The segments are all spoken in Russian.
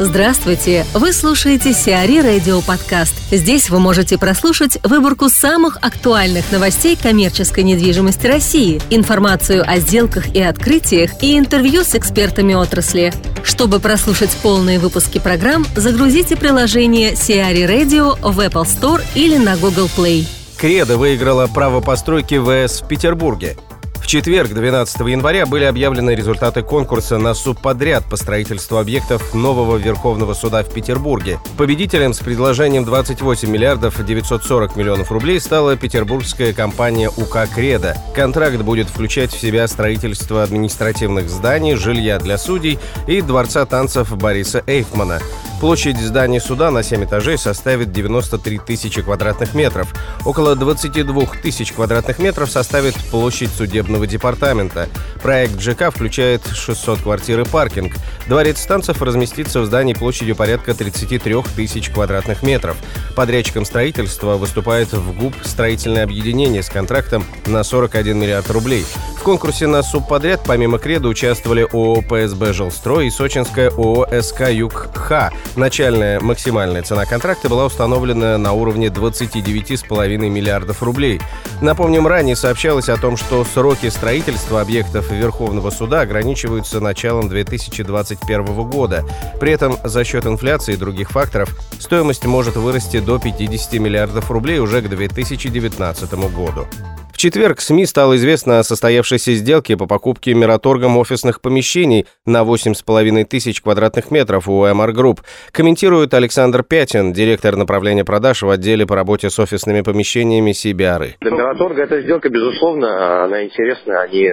Здравствуйте! Вы слушаете Сиари Радио Подкаст. Здесь вы можете прослушать выборку самых актуальных новостей коммерческой недвижимости России, информацию о сделках и открытиях и интервью с экспертами отрасли. Чтобы прослушать полные выпуски программ, загрузите приложение Сиари Radio в Apple Store или на Google Play. Кредо выиграла право постройки ВС в Петербурге. В четверг, 12 января, были объявлены результаты конкурса на субподряд по строительству объектов нового Верховного суда в Петербурге. Победителем с предложением 28 миллиардов 940 миллионов рублей стала петербургская компания УК «Кредо». Контракт будет включать в себя строительство административных зданий, жилья для судей и дворца танцев Бориса Эйфмана. Площадь здания суда на 7 этажей составит 93 тысячи квадратных метров. Около 22 тысяч квадратных метров составит площадь судебного департамента. Проект ЖК включает 600 квартир и паркинг. Дворец станцев разместится в здании площадью порядка 33 тысяч квадратных метров. Подрядчиком строительства выступает в ГУП «Строительное объединение» с контрактом на 41 миллиард рублей. Конкурсе на субподряд помимо «Креда» участвовали ООО «ПСБ Жилстрой» и сочинская ООО «СК Юг-Х». Начальная максимальная цена контракта была установлена на уровне 29,5 миллиардов рублей. Напомним, ранее сообщалось о том, что сроки строительства объектов Верховного суда ограничиваются началом 2021 года. При этом за счет инфляции и других факторов стоимость может вырасти до 50 миллиардов рублей уже к 2019 году. В четверг СМИ стало известно о состоявшейся сделке по покупке Мираторгом офисных помещений на 8,5 тысяч квадратных метров у MR Group. Комментирует Александр Пятин, директор направления продаж в отделе по работе с офисными помещениями Сибиары. Для Мираторга эта сделка, безусловно, она интересна. Они,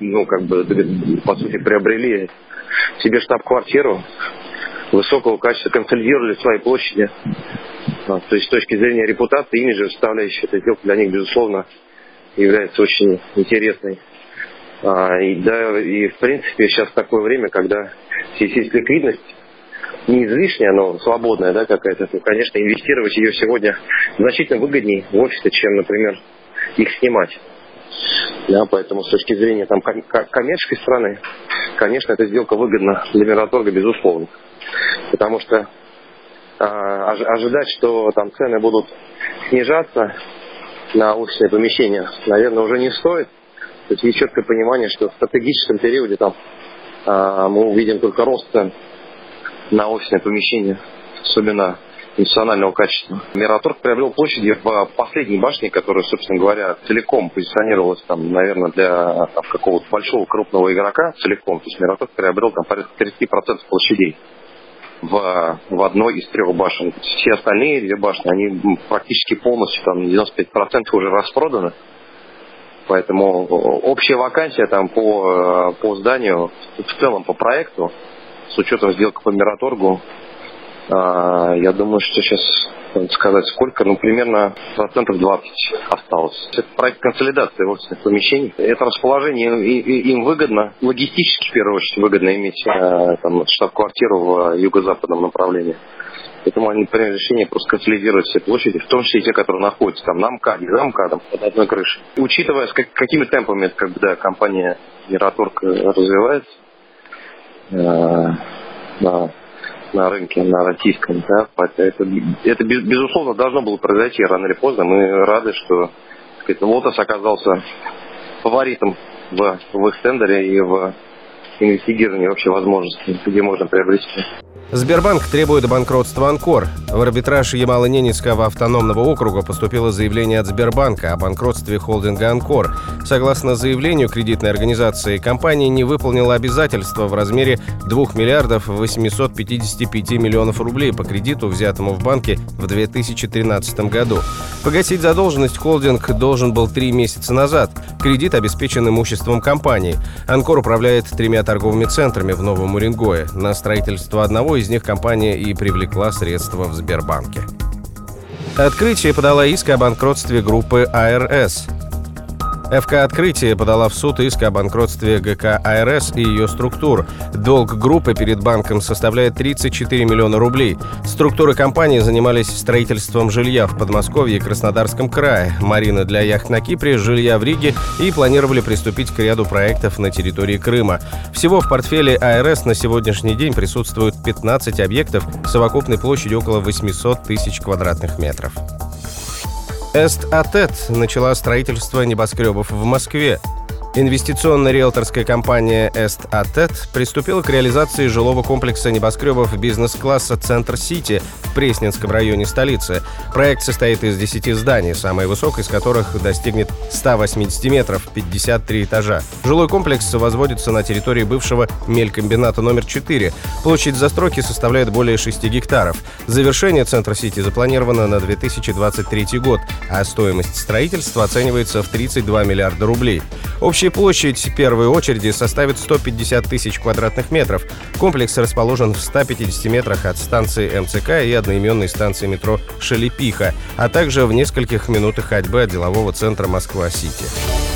ну, как бы, по сути, приобрели себе штаб-квартиру высокого качества, консолидировали свои площади то есть с точки зрения репутации, имиджа, составляющей эта сделка для них, безусловно, является очень интересной. А, и, да, и в принципе сейчас такое время, когда здесь есть ликвидность, не излишняя, но свободная, да, какая-то, то, конечно, инвестировать ее сегодня значительно выгоднее в офисы, чем, например, их снимать. Да, поэтому с точки зрения там, коммерческой стороны, конечно, эта сделка выгодна для Мираторга, безусловно. Потому что ожидать, что там цены будут снижаться на офисные помещения, наверное, уже не стоит. То есть есть четкое понимание, что в стратегическом периоде там а, мы увидим только рост цен на офисные помещения, особенно национального качества. Мираторг приобрел площади в последней башне, которая, собственно говоря, целиком позиционировалась там, наверное, для какого-то большого крупного игрока целиком. То есть Мираторг приобрел там порядка 30% площадей в, в одной из трех башен. Все остальные две башни, они практически полностью, там 95% уже распроданы. Поэтому общая вакансия там по, по зданию, в целом по проекту, с учетом сделки по Мираторгу, а, я думаю, что сейчас сказать сколько, ну примерно процентов 20 осталось. Это проект консолидации офисных помещений. Это расположение им выгодно, логистически в первую очередь выгодно иметь э, там, штаб-квартиру в юго-западном направлении. Поэтому они приняли решение просто консолидировать все площади, в том числе и те, которые находятся там на МКАДе, за МКАДом, под одной крышей. учитывая, с как, какими темпами как бы, да, компания Мираторг развивается, э, да, на рынке, на российском, да, это, это безусловно должно было произойти рано или поздно. Мы рады, что сказать, Лотос оказался фаворитом в, в их тендере и в инвестигировании вообще возможностей, где можно приобрести. Сбербанк требует банкротства «Анкор». В арбитраж Ямало-Ненецкого автономного округа поступило заявление от Сбербанка о банкротстве холдинга «Анкор». Согласно заявлению кредитной организации, компания не выполнила обязательства в размере 2 миллиардов 855 миллионов рублей по кредиту, взятому в банке в 2013 году. Погасить задолженность холдинг должен был три месяца назад. Кредит обеспечен имуществом компании. «Анкор» управляет тремя торговыми центрами в Новом Уренгое. На строительство одного из них компания и привлекла средства в Сбербанке. Открытие подала иск о банкротстве группы АРС. ФК «Открытие» подала в суд иск о банкротстве ГК «АРС» и ее структур. Долг группы перед банком составляет 34 миллиона рублей. Структуры компании занимались строительством жилья в Подмосковье и Краснодарском крае, марины для яхт на Кипре, жилья в Риге и планировали приступить к ряду проектов на территории Крыма. Всего в портфеле АРС на сегодняшний день присутствует 15 объектов совокупной площадью около 800 тысяч квадратных метров. Эст Атет начала строительство небоскребов в Москве. Инвестиционно-риэлторская компания Est Atet приступила к реализации жилого комплекса небоскребов бизнес-класса «Центр Сити» в Пресненском районе столицы. Проект состоит из 10 зданий, самое высокое из которых достигнет 180 метров, 53 этажа. Жилой комплекс возводится на территории бывшего мелькомбината номер 4. Площадь застройки составляет более 6 гектаров. Завершение «Центр Сити» запланировано на 2023 год, а стоимость строительства оценивается в 32 миллиарда рублей. Общая площадь первой очереди составит 150 тысяч квадратных метров. Комплекс расположен в 150 метрах от станции МЦК и одноименной станции метро Шелепиха, а также в нескольких минутах ходьбы от делового центра Москва-Сити.